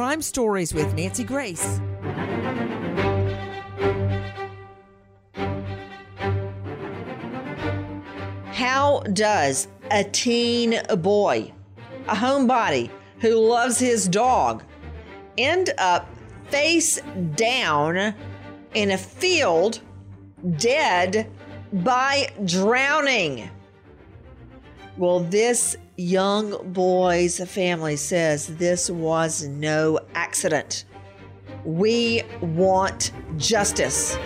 Crime Stories with Nancy Grace. How does a teen boy, a homebody who loves his dog, end up face down in a field dead by drowning? Well, this young boy's family says this was no accident. We want justice.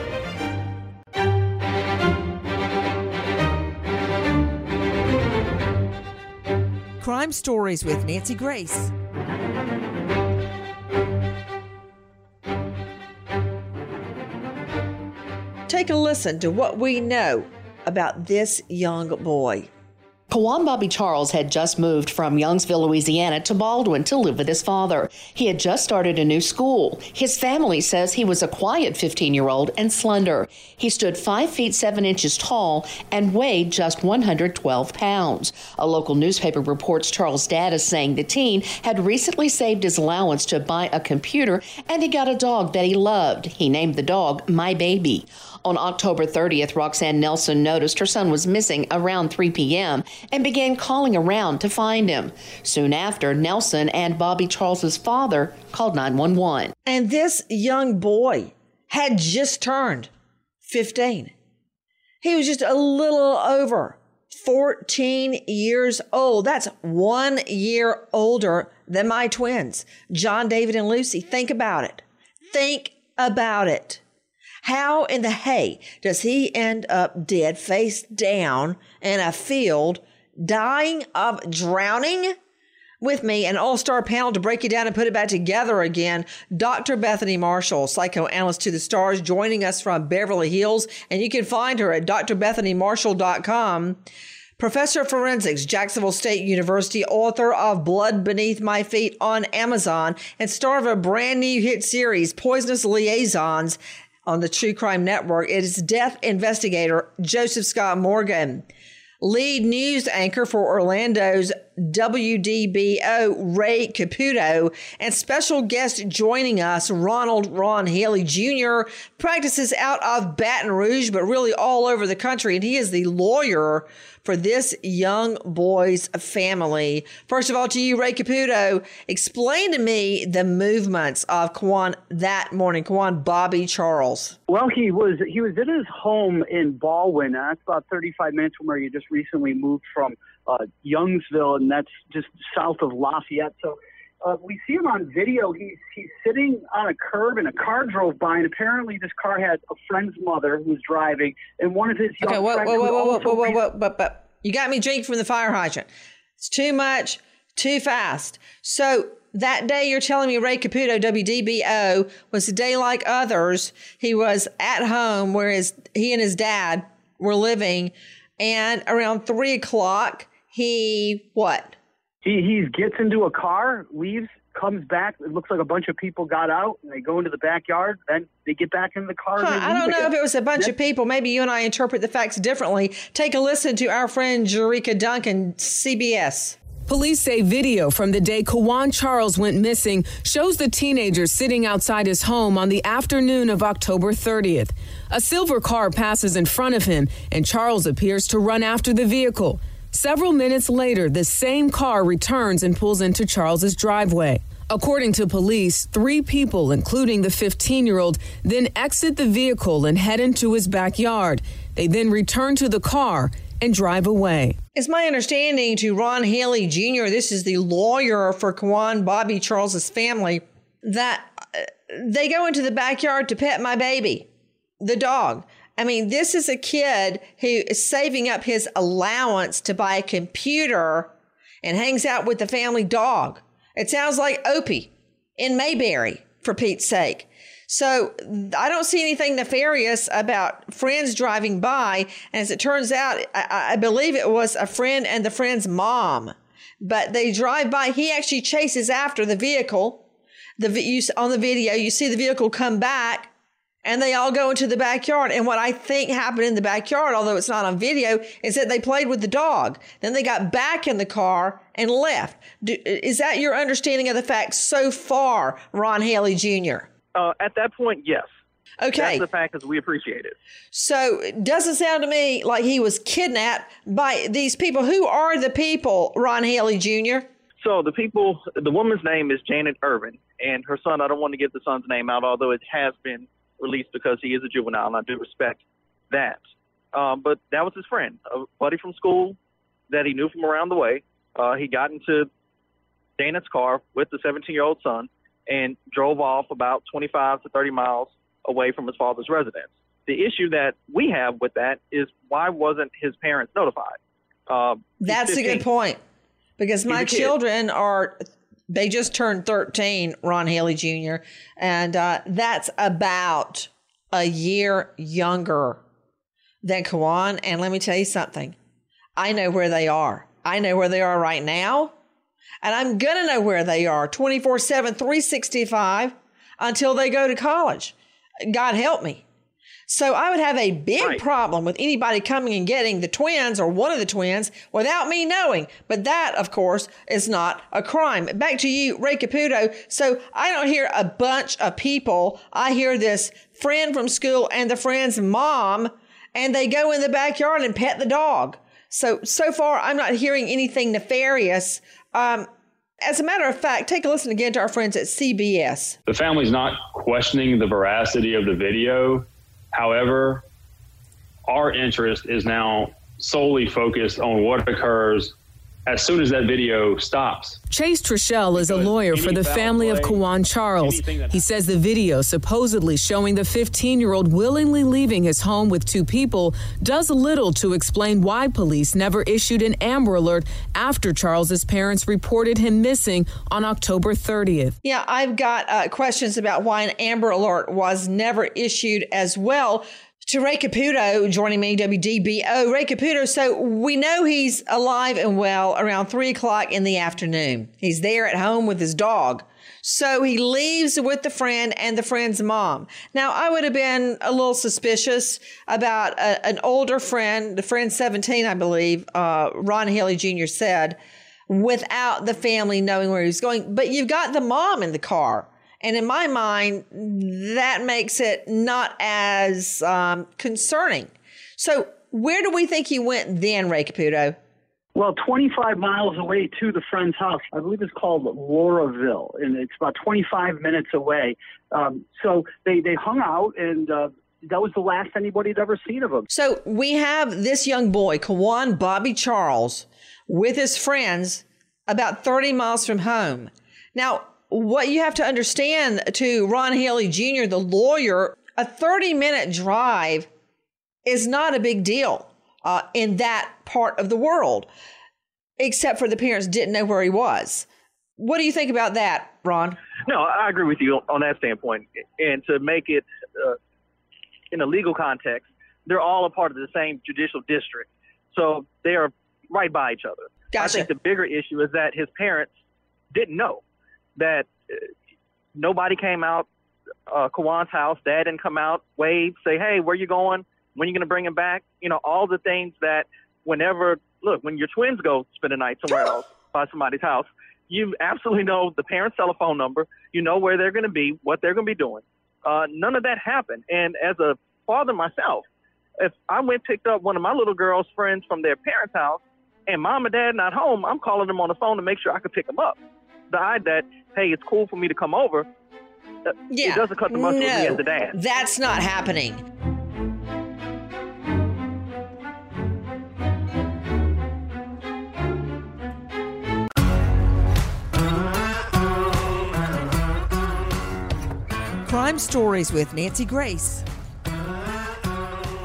Crime Stories with Nancy Grace. Take a listen to what we know about this young boy. Kawan Bobby Charles had just moved from Youngsville, Louisiana to Baldwin to live with his father. He had just started a new school. His family says he was a quiet 15 year old and slender. He stood 5 feet 7 inches tall and weighed just 112 pounds. A local newspaper reports Charles' dad is saying the teen had recently saved his allowance to buy a computer and he got a dog that he loved. He named the dog My Baby. On October 30th, Roxanne Nelson noticed her son was missing around 3 p.m. and began calling around to find him. Soon after, Nelson and Bobby Charles's father called 911. And this young boy had just turned 15. He was just a little over 14 years old. That's one year older than my twins, John, David, and Lucy. Think about it. Think about it. How in the hay does he end up dead face down in a field, dying of drowning? With me, an all star panel to break it down and put it back together again. Dr. Bethany Marshall, psychoanalyst to the stars, joining us from Beverly Hills. And you can find her at drbethanymarshall.com. Professor of Forensics, Jacksonville State University, author of Blood Beneath My Feet on Amazon, and star of a brand new hit series, Poisonous Liaisons, on the True Crime Network. It is death investigator Joseph Scott Morgan, lead news anchor for Orlando's WDBO, Ray Caputo, and special guest joining us, Ronald Ron Haley Jr., practices out of Baton Rouge, but really all over the country. And he is the lawyer for this young boy's family. First of all, to you, Ray Caputo, explain to me the movements of Kwan that morning, Kwan Bobby Charles. Well, he was he was in his home in Baldwin. That's about 35 minutes from where you just recently moved from uh, Youngsville, and that's just south of Lafayette. So uh, we see him on video. He's he's sitting on a curb, and a car drove by, and apparently this car had a friend's mother who was driving, and one of his young okay, whoa, friends. whoa, whoa, who whoa, whoa, whoa, whoa, whoa, but, but you got me drinking from the fire hydrant. It's too much, too fast. So that day you're telling me Ray Caputo, WDBO, was a day like others. He was at home where his, he and his dad were living. And around three o'clock, he what? He he gets into a car, leaves, comes back. It looks like a bunch of people got out, and they go into the backyard. Then they get back in the car. Huh, I don't know again. if it was a bunch of people. Maybe you and I interpret the facts differently. Take a listen to our friend Jericka Duncan, CBS. Police say video from the day Kawan Charles went missing shows the teenager sitting outside his home on the afternoon of October 30th. A silver car passes in front of him, and Charles appears to run after the vehicle. Several minutes later, the same car returns and pulls into Charles's driveway. According to police, three people, including the 15 year old, then exit the vehicle and head into his backyard. They then return to the car and drive away. It's my understanding to Ron Haley Jr., this is the lawyer for Kwan Bobby Charles's family, that uh, they go into the backyard to pet my baby, the dog. I mean, this is a kid who is saving up his allowance to buy a computer and hangs out with the family dog. It sounds like Opie in Mayberry, for Pete's sake. So I don't see anything nefarious about friends driving by. And as it turns out, I, I believe it was a friend and the friend's mom. But they drive by. He actually chases after the vehicle. The you, on the video, you see the vehicle come back, and they all go into the backyard. And what I think happened in the backyard, although it's not on video, is that they played with the dog. Then they got back in the car and left. Do, is that your understanding of the facts so far, Ron Haley Jr.? Uh, at that point, yes. Okay. That's the fact as we appreciate it. So it doesn't sound to me like he was kidnapped by these people. Who are the people, Ron Haley Jr.? So the people, the woman's name is Janet Irvin, and her son. I don't want to give the son's name out, although it has been released because he is a juvenile, and I do respect that. Um, but that was his friend, a buddy from school that he knew from around the way. Uh, he got into Dana's car with the 17-year-old son and drove off about 25 to 30 miles away from his father's residence. The issue that we have with that is why wasn't his parents notified? Uh, That's a good point because my children are they just turned 13 ron haley jr and uh, that's about a year younger than kawan. And let me tell you something. I know where they are. I know where they are right now. And i'm gonna know where they are 24 7 365 until they go to college. God help me so I would have a big right. problem with anybody coming and getting the twins or one of the twins without me knowing. But that, of course, is not a crime. Back to you, Ray Caputo. So I don't hear a bunch of people. I hear this friend from school and the friend's mom, and they go in the backyard and pet the dog. So, so far, I'm not hearing anything nefarious. Um, as a matter of fact, take a listen again to our friends at CBS. The family's not questioning the veracity of the video However, our interest is now solely focused on what occurs as soon as that video stops. Chase Trichell is a lawyer for the family play, of Kawan Charles. He says the video supposedly showing the 15 year old willingly leaving his home with two people does little to explain why police never issued an Amber Alert after Charles's parents reported him missing on October 30th. Yeah, I've got uh, questions about why an Amber Alert was never issued as well to Ray Caputo joining me, WDBO. Ray Caputo, so we know he's alive and well around three o'clock in the afternoon. He's there at home with his dog. So he leaves with the friend and the friend's mom. Now, I would have been a little suspicious about a, an older friend, the friend 17, I believe, uh, Ron Haley Jr. said, without the family knowing where he was going. But you've got the mom in the car. And in my mind, that makes it not as um, concerning. So, where do we think he went then, Ray Caputo? Well, 25 miles away to the friend's house. I believe it's called Loreauville, and it's about 25 minutes away. Um, so they, they hung out, and uh, that was the last anybody had ever seen of him. So we have this young boy, Kawan Bobby Charles, with his friends about 30 miles from home. Now, what you have to understand to Ron Haley Jr., the lawyer, a 30 minute drive is not a big deal uh, in that part of the world, except for the parents didn't know where he was. What do you think about that, Ron? No, I agree with you on that standpoint. And to make it uh, in a legal context, they're all a part of the same judicial district. So they are right by each other. Gotcha. I think the bigger issue is that his parents didn't know that nobody came out. Uh, Kawan's house, dad didn't come out, wave, say, hey, where you going? When are you going to bring him back? You know, all the things that whenever, look, when your twins go spend a night somewhere else by somebody's house, you absolutely know the parent's telephone number. You know where they're going to be, what they're going to be doing. Uh, none of that happened. And as a father myself, if I went picked up one of my little girl's friends from their parents' house and mom and dad not home, I'm calling them on the phone to make sure I could pick them up. The idea that hey, it's cool for me to come over, uh, yeah, it doesn't cut the mustard no, with me as a dad. That's not happening. Crime Stories with Nancy Grace.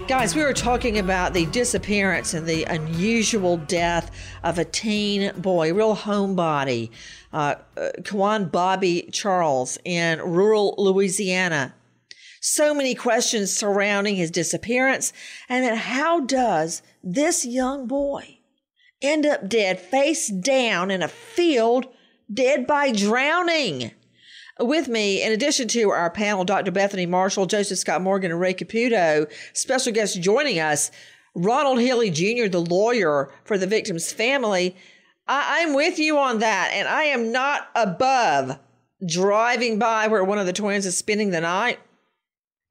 Guys, we were talking about the disappearance and the unusual death of a teen boy, real homebody, uh, uh, Kawan Bobby Charles in rural Louisiana. So many questions surrounding his disappearance. And then how does this young boy end up dead face down in a field, dead by drowning? With me, in addition to our panel, Dr. Bethany Marshall, Joseph Scott Morgan, and Ray Caputo, special guests joining us, Ronald Haley Jr., the lawyer for the victim's family. I- I'm with you on that, and I am not above driving by where one of the twins is spending the night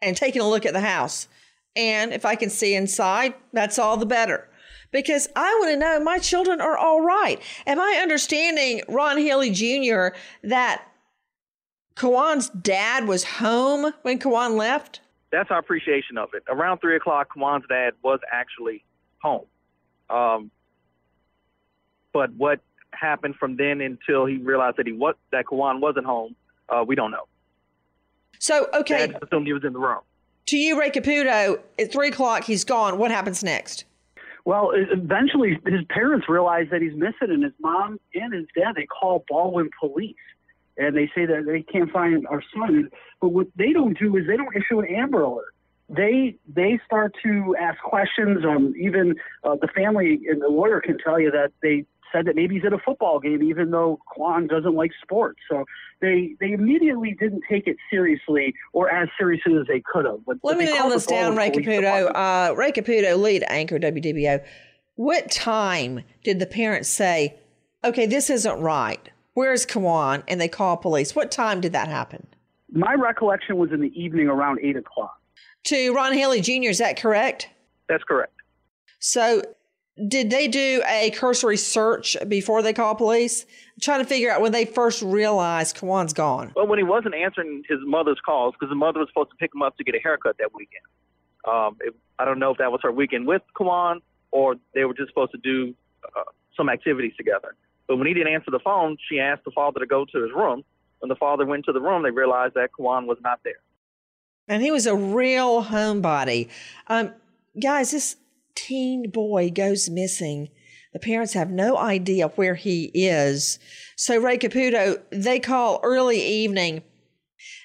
and taking a look at the house. And if I can see inside, that's all the better. Because I want to know my children are all right. Am I understanding Ron Haley Jr. that Kawan's dad was home when Kawan left? That's our appreciation of it. Around three o'clock, Kawan's dad was actually home. Um, but what happened from then until he realized that he was that Kawan wasn't home, uh, we don't know. So okay, Dad assumed he was in the room. to you, Ray Caputo, at three o'clock he's gone. What happens next? Well, eventually his parents realize that he's missing, and his mom and his dad they call Baldwin police, and they say that they can't find our son. But what they don't do is they don't issue an Amber Alert. They they start to ask questions. Um, even uh, the family and the lawyer can tell you that they said that maybe he's at a football game, even though Kwan doesn't like sports. So they they immediately didn't take it seriously or as seriously as they could have. But, Let but me nail this down, Ray Caputo. Uh, Ray Caputo, lead anchor WDBO. What time did the parents say, okay, this isn't right? Where's Kawan? And they call police. What time did that happen? My recollection was in the evening around eight o'clock. To Ron Haley Jr., is that correct? That's correct. So, did they do a cursory search before they call police? trying to figure out when they first realized Kawan's gone. Well, when he wasn't answering his mother's calls, because the mother was supposed to pick him up to get a haircut that weekend. Um, it, I don't know if that was her weekend with Kawan or they were just supposed to do uh, some activities together. But when he didn't answer the phone, she asked the father to go to his room. When the father went to the room, they realized that Kawan was not there. And he was a real homebody. Um, guys, this teen boy goes missing. The parents have no idea where he is. So, Ray Caputo, they call early evening.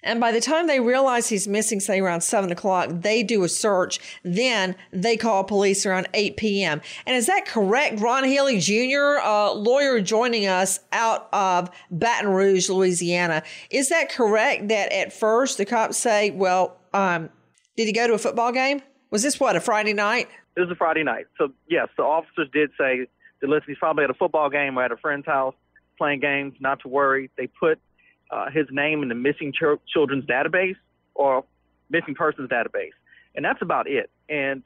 And by the time they realize he's missing, say around seven o'clock, they do a search. Then they call police around 8 p.m. And is that correct? Ron Haley Jr., uh, lawyer joining us out of Baton Rouge, Louisiana. Is that correct that at first the cops say, well, um, did he go to a football game? Was this what, a Friday night? It was a Friday night. So, yes, the officers did say that, listen, he's probably at a football game or at a friend's house playing games, not to worry. They put uh, his name in the missing ch- children's database or missing persons database. And that's about it. And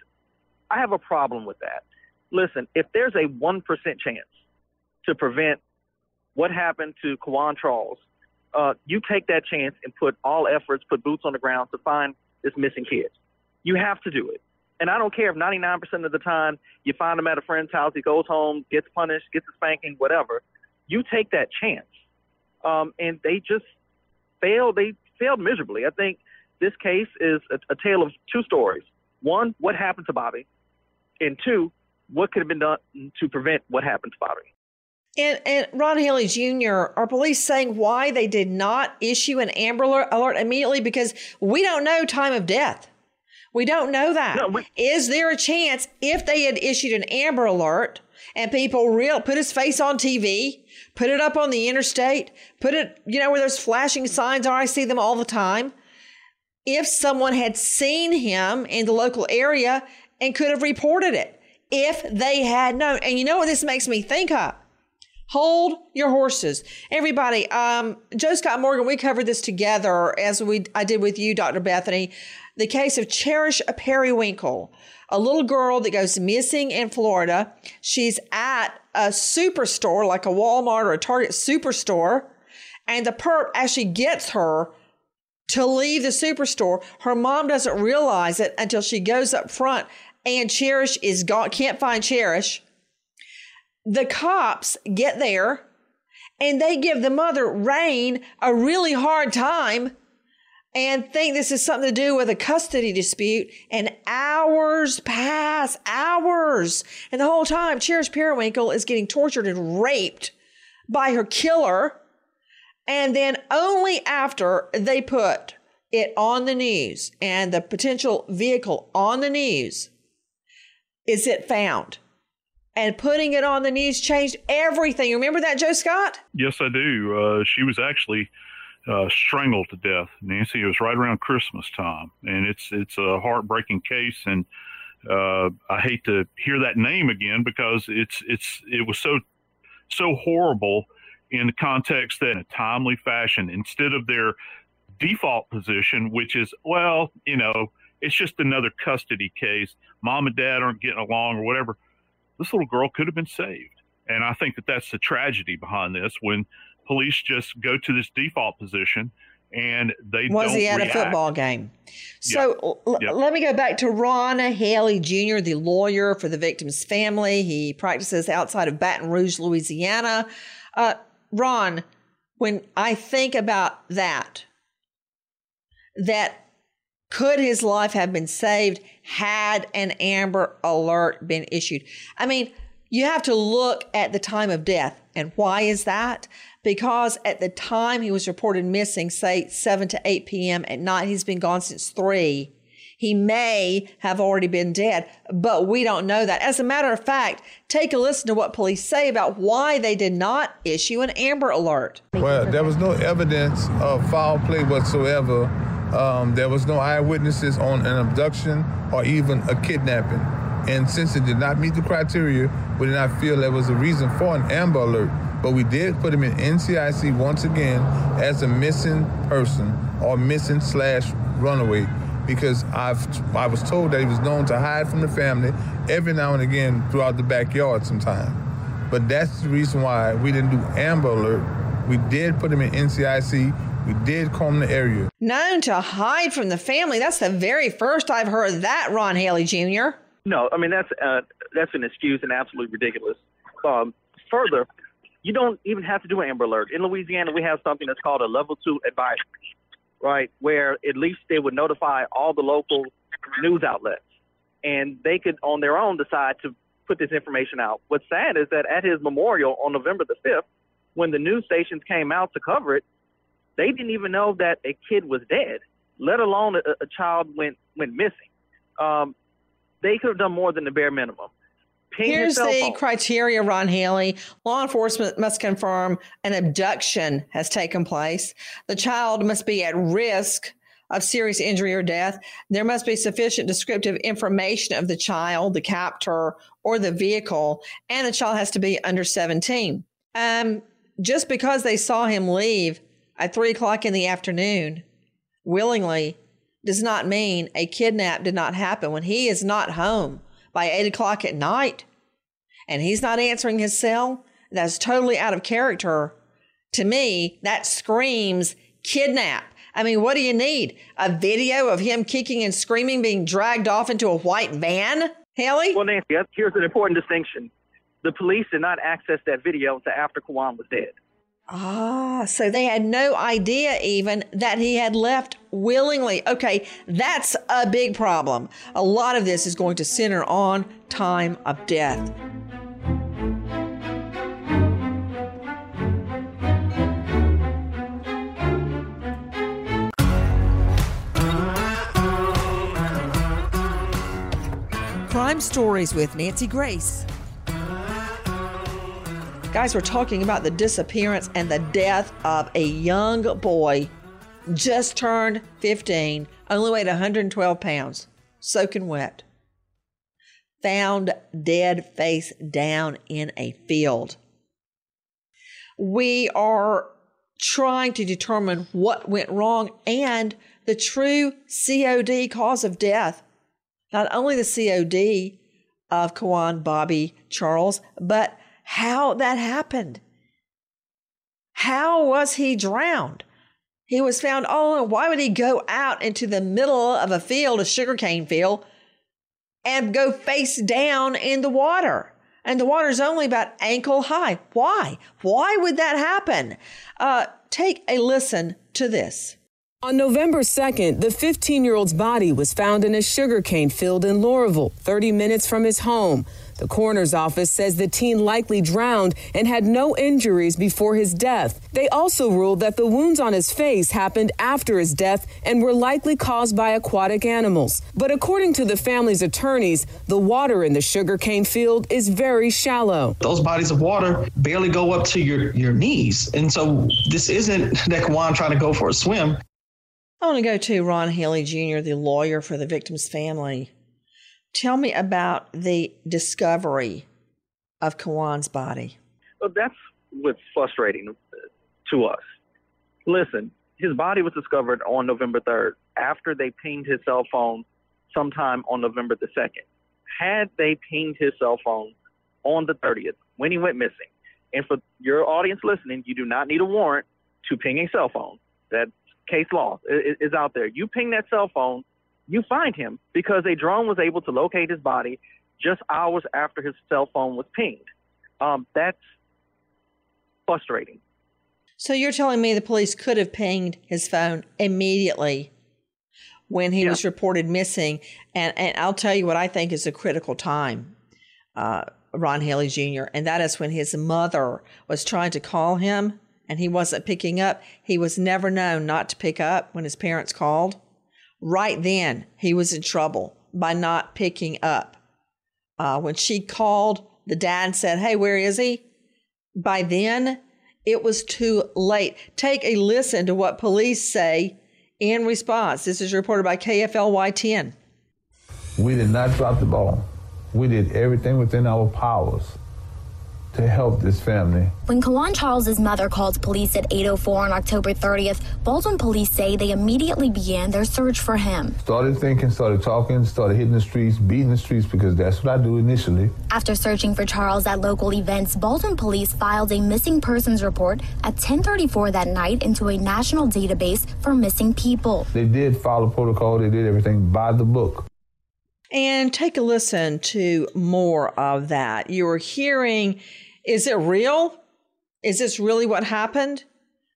I have a problem with that. Listen, if there's a 1% chance to prevent what happened to Kawan Charles, uh, you take that chance and put all efforts, put boots on the ground to find this missing kid. You have to do it. And I don't care if 99% of the time you find him at a friend's house, he goes home, gets punished, gets a spanking, whatever. You take that chance. Um, and they just failed. They failed miserably. I think this case is a, a tale of two stories. One, what happened to Bobby? And two, what could have been done to prevent what happened to Bobby? And, and Ron Haley Jr., are police saying why they did not issue an Amber Alert immediately? Because we don't know time of death. We don't know that. No, we- Is there a chance if they had issued an Amber Alert and people real put his face on TV, put it up on the interstate, put it, you know, where those flashing signs are? I see them all the time. If someone had seen him in the local area and could have reported it, if they had known. And you know what this makes me think of? Hold your horses. Everybody, um, Joe Scott Morgan, we covered this together as we I did with you, Dr. Bethany. The case of Cherish a Perrywinkle, a little girl that goes missing in Florida. She's at a superstore, like a Walmart or a Target superstore, and the perp actually gets her to leave the superstore. Her mom doesn't realize it until she goes up front and Cherish is gone, can't find Cherish the cops get there and they give the mother, Rayne, a really hard time and think this is something to do with a custody dispute. And hours pass, hours. And the whole time, Cherish Perrywinkle is getting tortured and raped by her killer. And then only after they put it on the news and the potential vehicle on the news is it found and putting it on the news changed everything. Remember that, Joe Scott? Yes, I do. Uh, she was actually uh, strangled to death. Nancy, it was right around Christmas time, and it's it's a heartbreaking case, and uh, I hate to hear that name again because it's it's it was so so horrible in the context that in a timely fashion, instead of their default position, which is well, you know, it's just another custody case. Mom and dad aren't getting along or whatever. This little girl could have been saved, and I think that that's the tragedy behind this when police just go to this default position and they was he at react. a football game? So l- let me go back to ron haley jr the lawyer for the victim's family. He practices outside of baton rouge louisiana. Uh, ron when i think about that that could his life have been saved had an amber alert been issued? I mean you have to look at the time of death and why is that because at the time he was reported missing, say 7 to 8 p.m. at night, he's been gone since 3. He may have already been dead, but we don't know that. As a matter of fact, take a listen to what police say about why they did not issue an Amber Alert. Well, there was no evidence of foul play whatsoever. Um, there was no eyewitnesses on an abduction or even a kidnapping. And since it did not meet the criteria, we did not feel there was a reason for an Amber Alert. But we did put him in NCIC once again as a missing person or missing slash runaway because I've I was told that he was known to hide from the family every now and again throughout the backyard sometime. But that's the reason why we didn't do Amber Alert. We did put him in NCIC. We did comb the area. Known to hide from the family. That's the very first I've heard that, Ron Haley Jr. No, I mean that's uh, that's an excuse and absolutely ridiculous. Um, further, you don't even have to do an Amber Alert. In Louisiana, we have something that's called a level two advisory, right? Where at least they would notify all the local news outlets and they could on their own decide to put this information out. What's sad is that at his memorial on November the 5th, when the news stations came out to cover it, they didn't even know that a kid was dead, let alone a, a child went went missing. Um, they could have done more than the bare minimum. Ping Here's the criteria, Ron Haley. Law enforcement must confirm an abduction has taken place. The child must be at risk of serious injury or death. There must be sufficient descriptive information of the child, the captor, or the vehicle, and the child has to be under 17. Um, just because they saw him leave at three o'clock in the afternoon willingly does not mean a kidnap did not happen when he is not home by eight o'clock at night and he's not answering his cell. That's totally out of character. To me, that screams kidnap. I mean, what do you need? A video of him kicking and screaming, being dragged off into a white van? Haley? Well, Nancy, here's an important distinction. The police did not access that video until after Kawan was dead. Ah, so they had no idea even that he had left willingly. Okay, that's a big problem. A lot of this is going to center on time of death. Crime Stories with Nancy Grace. Guys, we're talking about the disappearance and the death of a young boy just turned 15, only weighed 112 pounds, soaking wet. Found dead face down in a field. We are trying to determine what went wrong and the true COD cause of death. Not only the COD of Kawan Bobby Charles, but how that happened. How was he drowned? He was found all alone. Why would he go out into the middle of a field, a sugarcane field, and go face down in the water? And the water's only about ankle high. Why? Why would that happen? Uh, take a listen to this. On November 2nd, the 15 year old's body was found in a sugarcane field in Loreauville, 30 minutes from his home. The coroner's office says the teen likely drowned and had no injuries before his death. They also ruled that the wounds on his face happened after his death and were likely caused by aquatic animals. But according to the family's attorneys, the water in the sugarcane field is very shallow. Those bodies of water barely go up to your, your knees. And so this isn't that Kawan trying to go for a swim. I want to go to Ron Haley Jr., the lawyer for the victim's family. Tell me about the discovery of Kawan's body. Well, that's what's frustrating uh, to us. Listen, his body was discovered on November 3rd after they pinged his cell phone sometime on November the 2nd. Had they pinged his cell phone on the 30th when he went missing, and for your audience listening, you do not need a warrant to ping a cell phone. That case law is out there. You ping that cell phone, you find him because a drone was able to locate his body just hours after his cell phone was pinged. Um, that's frustrating. So you're telling me the police could have pinged his phone immediately when he yeah. was reported missing, and and I'll tell you what I think is a critical time, uh, Ron Haley Jr., and that is when his mother was trying to call him and he wasn't picking up, he was never known not to pick up when his parents called. Right then, he was in trouble by not picking up. Uh, when she called, the dad said, Hey, where is he? By then, it was too late. Take a listen to what police say in response. This is reported by KLFY 10. We did not drop the ball. We did everything within our powers to help this family. When Kawan Charles's mother called police at 8:04 on October 30th, Baldwin police say they immediately began their search for him. Started thinking, started talking, started hitting the streets, beating the streets because that's what I do initially. After searching for Charles at local events, Baldwin police filed a missing persons report at 10:34 that night into a national database for missing people. They did follow protocol. They did everything by the book. And take a listen to more of that. You are hearing is it real? Is this really what happened?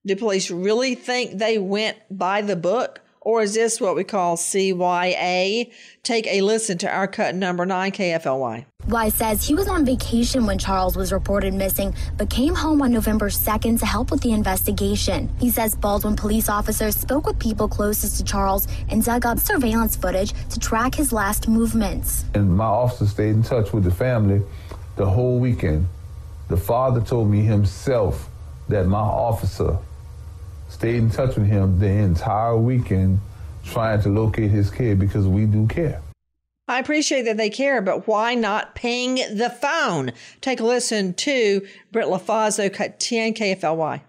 Do police really think they went by the book? Or is this what we call CYA? Take a listen to our cut number 9 KLFY. Wise says he was on vacation when Charles was reported missing, but came home on November 2nd to help with the investigation. He says Baldwin police officers spoke with people closest to Charles and dug up surveillance footage to track his last movements. And my officer stayed in touch with the family the whole weekend. The father told me himself that my officer stayed in touch with him the entire weekend trying to locate his kid because we do care. I appreciate that they care, but why not ping the phone? Take a listen to Britt LaFazzo, 10 KLFY.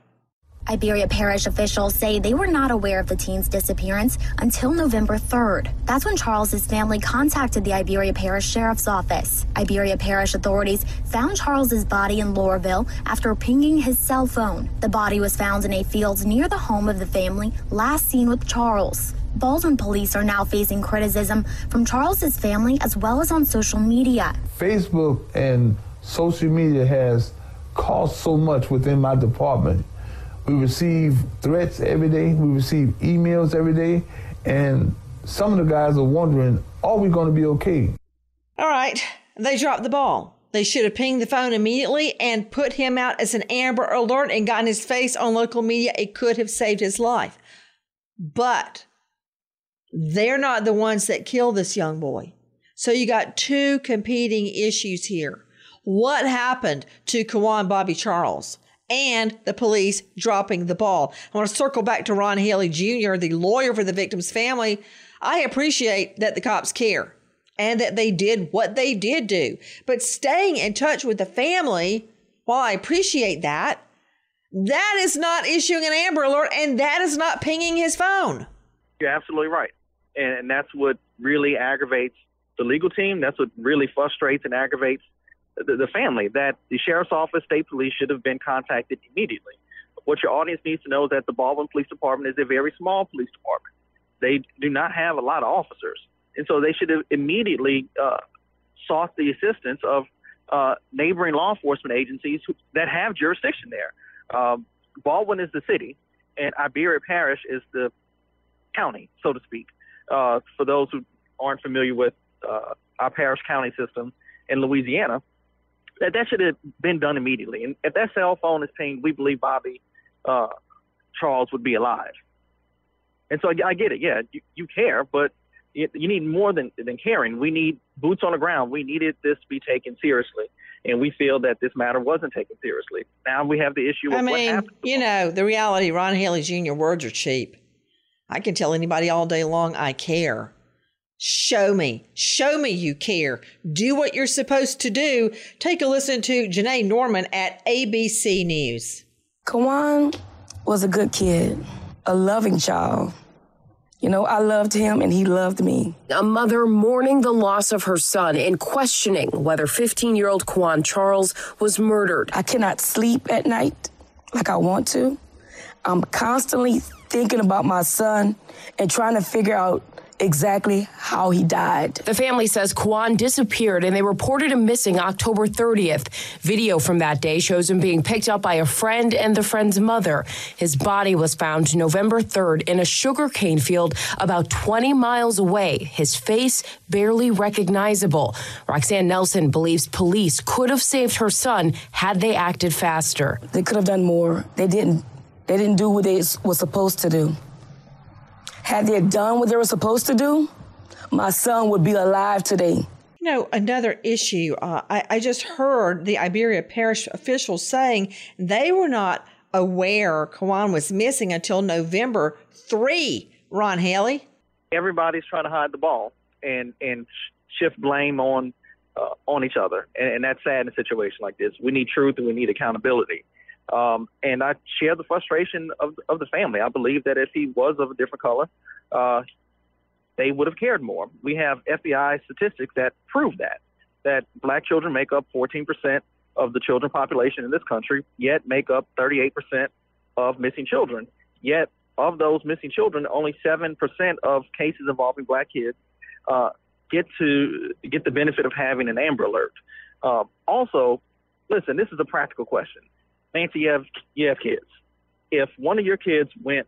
Iberia Parish officials say they were not aware of the teen's disappearance until November 3rd. That's when Charles's family contacted the Iberia Parish Sheriff's Office. Iberia Parish authorities found Charles's body in Loreauville after pinging his cell phone. The body was found in a field near the home of the family last seen with Charles. Baldwin police are now facing criticism from Charles's family as well as on social media. Facebook and social media has caused so much within my department we receive threats every day. We receive emails every day. And some of the guys are wondering, are we going to be okay? All right. They dropped the ball. They should have pinged the phone immediately and put him out as an Amber Alert and gotten his face on local media. It could have saved his life. But they're not the ones that killed this young boy. So you got two competing issues here. What happened to Kawan Bobby Charles? And the police dropping the ball. I want to circle back to Ron Haley Jr., the lawyer for the victim's family. I appreciate that the cops care and that they did what they did do. But staying in touch with the family, while I appreciate that, that is not issuing an Amber Alert and that is not pinging his phone. You're absolutely right. And that's what really aggravates the legal team. That's what really frustrates and aggravates the, the family that the sheriff's office, state police should have been contacted immediately. What your audience needs to know is that the Baldwin Police Department is a very small police department. They do not have a lot of officers, and so they should have immediately uh, sought the assistance of uh, neighboring law enforcement agencies who, that have jurisdiction there. Um, Baldwin is the city, and Iberia Parish is the county, so to speak. Uh, for those who aren't familiar with uh, our parish county system in Louisiana, that that should have been done immediately. And if that cell phone is pinged, we believe Bobby uh, Charles would be alive. And so I, I get it. Yeah, you, you care, but you, you need more than than caring. We need boots on the ground. We needed this to be taken seriously, and we feel that this matter wasn't taken seriously. Now we have the issue of I what mean, you know, the reality, Ron Haley Jr. words are cheap. I can tell anybody all day long, I care. Show me. Show me you care. Do what you're supposed to do. Take a listen to Janae Norman at ABC News. Kawan was a good kid, a loving child. You know, I loved him and he loved me. A mother mourning the loss of her son and questioning whether 15 year old Kwan Charles was murdered. I cannot sleep at night like I want to. I'm constantly thinking about my son and trying to figure out exactly how he died. The family says Kwan disappeared and they reported him missing October 30th. Video from that day shows him being picked up by a friend and the friend's mother. His body was found November 3rd in a sugarcane field about 20 miles away, his face barely recognizable. Roxanne Nelson believes police could have saved her son had they acted faster. They could have done more. They didn't. They didn't do what they was supposed to do. Had they done what they were supposed to do, my son would be alive today. You know, another issue, uh, I, I just heard the Iberia Parish officials saying they were not aware Kawan was missing until November 3. Ron Haley? Everybody's trying to hide the ball and, and shift blame on uh, on each other. And, and that's sad in a situation like this. We need truth and we need accountability. Um, and I share the frustration of, of the family. I believe that if he was of a different color, uh, they would have cared more. We have FBI statistics that prove that, that black children make up 14% of the children population in this country, yet make up 38% of missing children. Yet, of those missing children, only 7% of cases involving black kids uh, get to get the benefit of having an Amber Alert. Um, also, listen, this is a practical question. Nancy, you have you have kids. If one of your kids went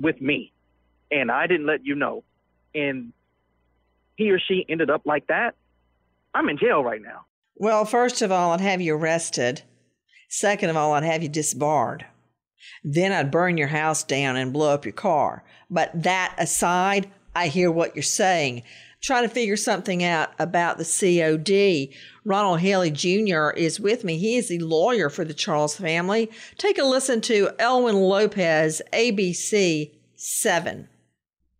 with me, and I didn't let you know, and he or she ended up like that, I'm in jail right now. Well, first of all, I'd have you arrested. Second of all, I'd have you disbarred. Then I'd burn your house down and blow up your car. But that aside, I hear what you're saying. Trying to figure something out about the COD. Ronald Haley Jr. is with me. He is the lawyer for the Charles family. Take a listen to Elwin Lopez, ABC 7.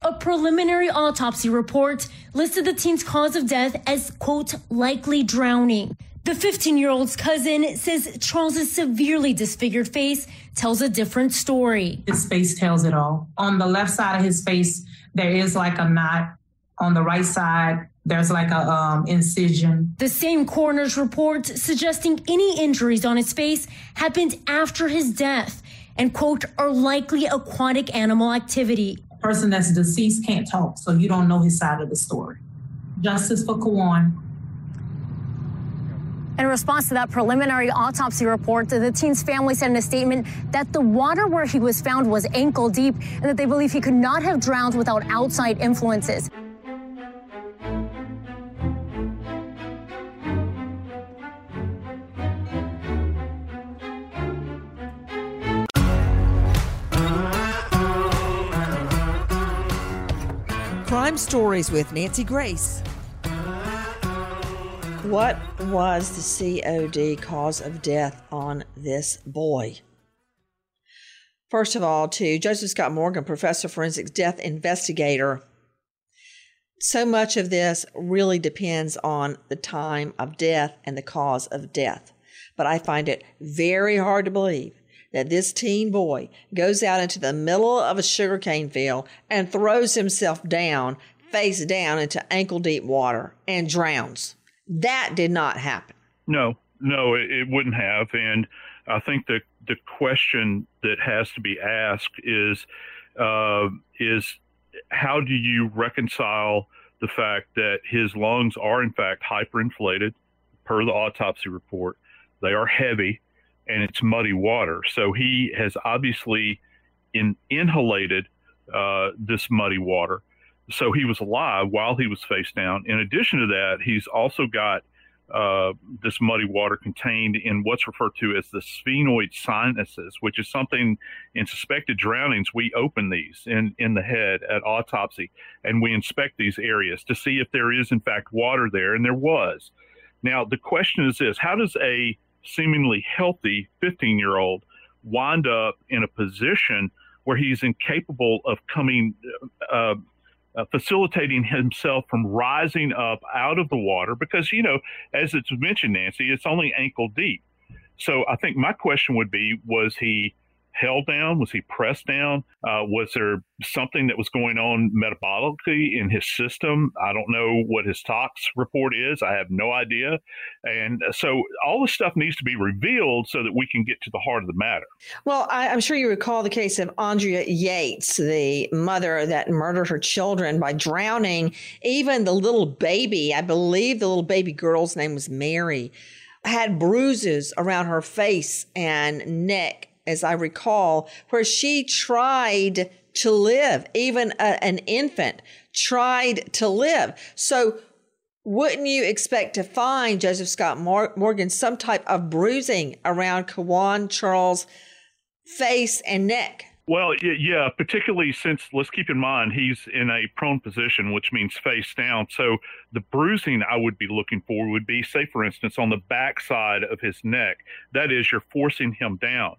A preliminary autopsy report listed the teen's cause of death as, quote, likely drowning. The 15 year old's cousin says Charles's severely disfigured face tells a different story. His face tells it all. On the left side of his face, there is like a knot. On the right side, there's like a um, incision. The same coroner's report suggesting any injuries on his face happened after his death and, quote, are likely aquatic animal activity. A person that's deceased can't talk, so you don't know his side of the story. Justice for Kawan. In response to that preliminary autopsy report, the teen's family said in a statement that the water where he was found was ankle deep and that they believe he could not have drowned without outside influences. Stories with Nancy Grace. What was the COD cause of death on this boy? First of all, to Joseph Scott Morgan, professor forensics death investigator. So much of this really depends on the time of death and the cause of death. But I find it very hard to believe that this teen boy goes out into the middle of a sugarcane field and throws himself down, face down into ankle deep water and drowns. That did not happen. No, no, it, it wouldn't have. And I think the the question that has to be asked is uh, is how do you reconcile the fact that his lungs are in fact hyperinflated per the autopsy report? They are heavy and it's muddy water. So he has obviously in, inhalated uh, this muddy water. So he was alive while he was face down. In addition to that, he's also got uh, this muddy water contained in what's referred to as the sphenoid sinuses, which is something in suspected drownings. We open these in, in the head at autopsy and we inspect these areas to see if there is, in fact, water there, and there was. Now, the question is this how does a seemingly healthy 15 year old wind up in a position where he's incapable of coming? Uh, uh, facilitating himself from rising up out of the water because, you know, as it's mentioned, Nancy, it's only ankle deep. So I think my question would be was he held down? Was he pressed down? Uh, was there something that was going on metabolically in his system? I don't know what his tox report is. I have no idea. And so all this stuff needs to be revealed so that we can get to the heart of the matter. Well, I, am sure you recall the case of Andrea Yates, the mother that murdered her children by drowning. Even the little baby, I believe the little baby girl's name was Mary, had bruises around her face and neck as I recall, where she tried to live, even a, an infant tried to live. So, wouldn't you expect to find Joseph Scott Morgan some type of bruising around Kajuan Charles' face and neck? Well, yeah, particularly since let's keep in mind he's in a prone position, which means face down. So the bruising I would be looking for would be, say, for instance, on the back side of his neck. That is, you're forcing him down.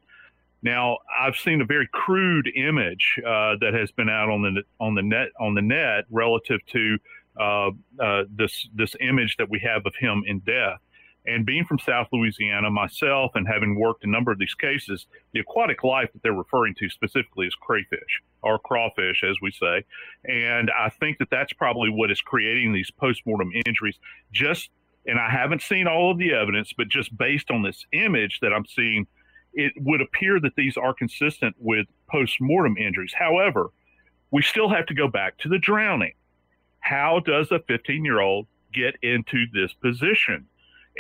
Now, I've seen a very crude image uh, that has been out on the on the net on the net relative to uh, uh, this this image that we have of him in death. And being from South Louisiana myself, and having worked a number of these cases, the aquatic life that they're referring to specifically is crayfish or crawfish, as we say. And I think that that's probably what is creating these postmortem injuries. Just and I haven't seen all of the evidence, but just based on this image that I'm seeing it would appear that these are consistent with post-mortem injuries. However, we still have to go back to the drowning. How does a 15-year-old get into this position?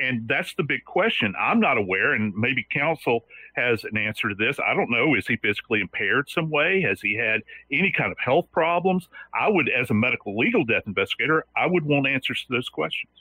And that's the big question. I'm not aware, and maybe counsel has an answer to this. I don't know. Is he physically impaired some way? Has he had any kind of health problems? I would, as a medical legal death investigator, I would want answers to those questions.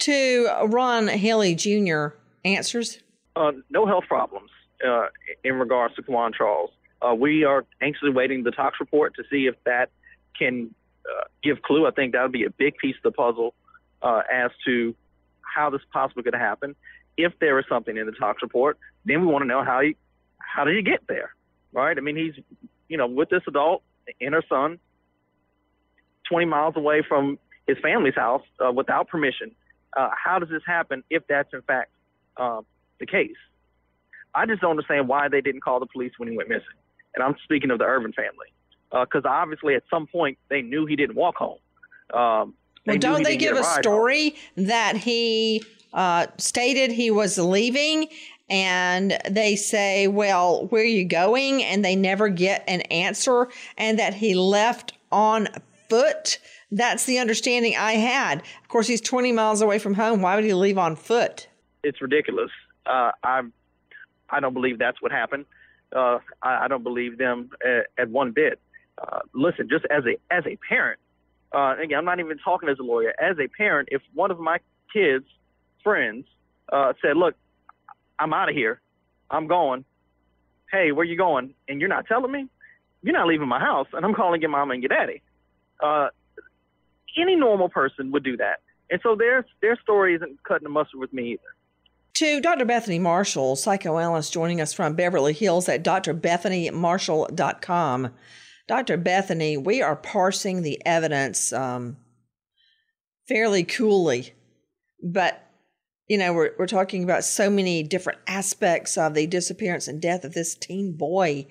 To Ron Haley Jr., answers? Uh, no health problems uh, in regards to Kajuan Charles. Uh, we are anxiously waiting the tox report to see if that can uh, give clue. I think that would be a big piece of the puzzle uh, as to how this possibly could happen. If there is something in the tox report, then we want to know how he, how did he get there, right? I mean, he's you know with this adult and her son, 20 miles away from his family's house uh, without permission. how does this happen if that's in fact the case. I just don't understand why they didn't call the police when he went missing. And I'm speaking of the Irvin family, because uh, obviously at some point they knew he didn't walk home. Um, well, don't they give a, a story home. that he uh, stated he was leaving? And they say, Well, where are you going? And they never get an answer, and that he left on foot. That's the understanding I had. Of course, he's 20 miles away from home. Why would he leave on foot? It's ridiculous. Uh, I I don't believe that's what happened. Uh, I, I, don't believe them at, at one bit. Uh, listen, just as a as a parent, uh, again, I'm not even talking as a lawyer. As a parent, if one of my kids' friends uh, said, "Look, I'm out of here. I'm going. Hey, where you going?" and you're not telling me, you're not leaving my house, and I'm calling your mama and your daddy. Uh, any normal person would do that. And so their their story isn't cutting the mustard with me either to Dr. Bethany Marshall, psychoanalyst joining us from Beverly Hills at drbethanymarshall.com. Dr. Bethany, we are parsing the evidence um, fairly coolly, but you know, we're, we're talking about so many different aspects of the disappearance and death of this teen boy.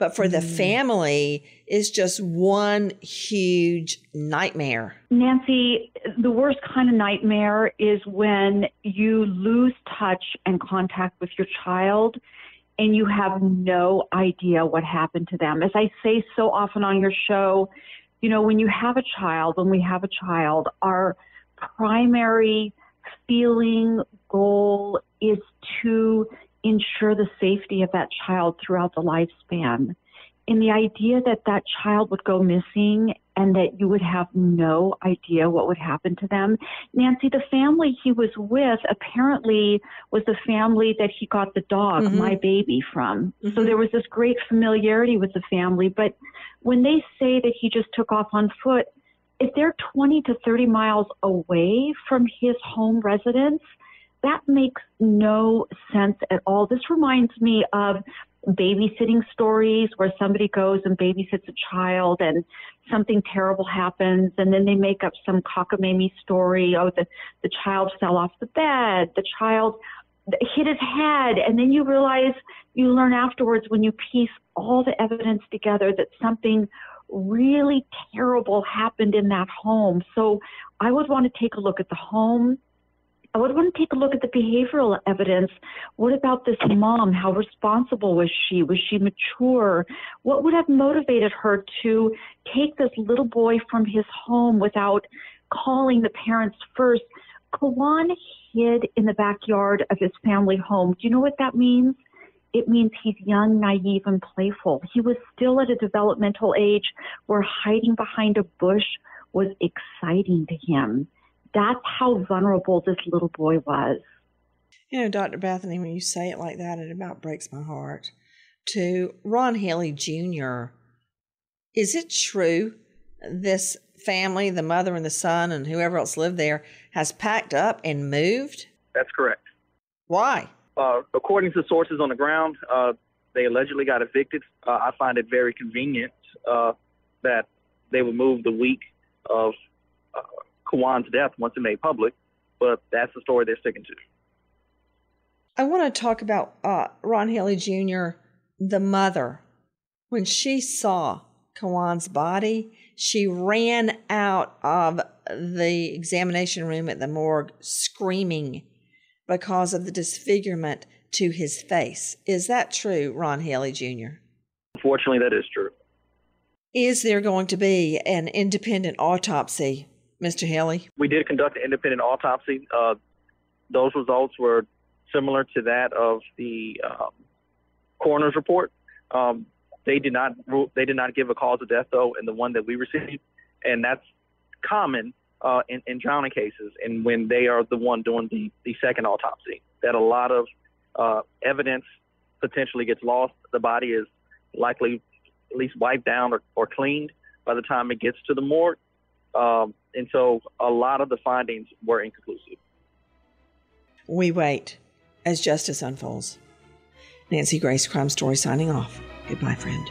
But for the hmm. family, it's just one huge nightmare. Nancy, the worst kind of nightmare is when you lose touch and contact with your child and you have no idea what happened to them. As I say so often on your show, you know, when you have a child, when we have a child, our primary feeling goal is to ensure the safety of that child throughout the lifespan. And the idea that that child would go missing and that you would have no idea what would happen to them. Nancy, the family he was with apparently was the family that he got the dog, Mhm. my baby, from. So Mhm. there was this great familiarity with the family. But when they say that he just took off on foot, if they're 20 to 30 miles away from his home residence, that makes no sense at all. This reminds me of babysitting stories where somebody goes and babysits a child and something terrible happens and then they make up some cockamamie story oh the the child fell off the bed the child hit his head and then you realize you learn afterwards when you piece all the evidence together that something really terrible happened in that home so i would want to take a look at the home I would want to take a look at the behavioral evidence. What about this mom? How responsible was she? Was she mature? What would have motivated her to take this little boy from his home without calling the parents first? Kawan hid in the backyard of his family home. Do you know what that means? It means he's young, naive, and playful. He was still at a developmental age where hiding behind a bush was exciting to him. That's how vulnerable this little boy was. You know, Dr. Bethany, when you say it like that, it about breaks my heart. To Ron Haley Jr., is it true this family, the mother and the son, and whoever else lived there, has packed up and moved? That's correct. Why? Uh, according to sources on the ground, uh, they allegedly got evicted. Uh, I find it very convenient uh, that they would move the week of Kawan's death once it made public, but that's the story they're sticking to. I want to talk about uh, Ron Haley Jr., the mother. When she saw Kawan's body, she ran out of the examination room at the morgue screaming because of the disfigurement to his face. Is that true, Ron Haley Jr.? Unfortunately, that is true. Is there going to be an independent autopsy, Mr. Haley? We did conduct an independent autopsy. Uh, those results were similar to that of the um, coroner's report. Um, they did not they did not give a cause of death though in the one that we received, and that's common uh, in, in drowning cases. And when they are the one doing the, the second autopsy, that a lot of uh, evidence potentially gets lost. The body is likely at least wiped down or, or cleaned by the time it gets to the morgue. Um, and so a lot of the findings were inconclusive. We wait as justice unfolds. Nancy Grace, Crime Story, signing off. Goodbye, friend.